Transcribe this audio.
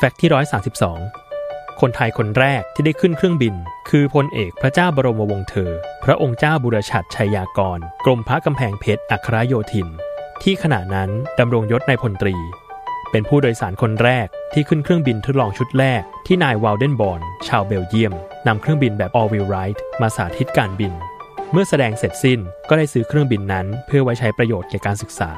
fact ที่ 132 คนไทยคนแรกที่ได้ขึ้นเครื่องบิน คือพลเอกพระเจ้าบรมวงศ์เธอ พระองค์เจ้าบุรฉัตรไชยากร กรมพระกำแพงเพชรอัครโยธิน ที่ขณะนั้นดำรงยศในพลตรี เป็นผู้โดยสารคนแรกที่ขึ้นเครื่องบินทดลองชุดแรกที่นายแวนเดนบอร์นชาวเบลเยียมนำเครื่องบินแบบ ออร์วิลล์ไรท์ มาสาธิตการบิน เมื่อแสดงเสร็จสิ้นก็ได้ซื้อเครื่องบินนั้น เพื่อไว้ใช้ประโยชน์แก่การศึกษา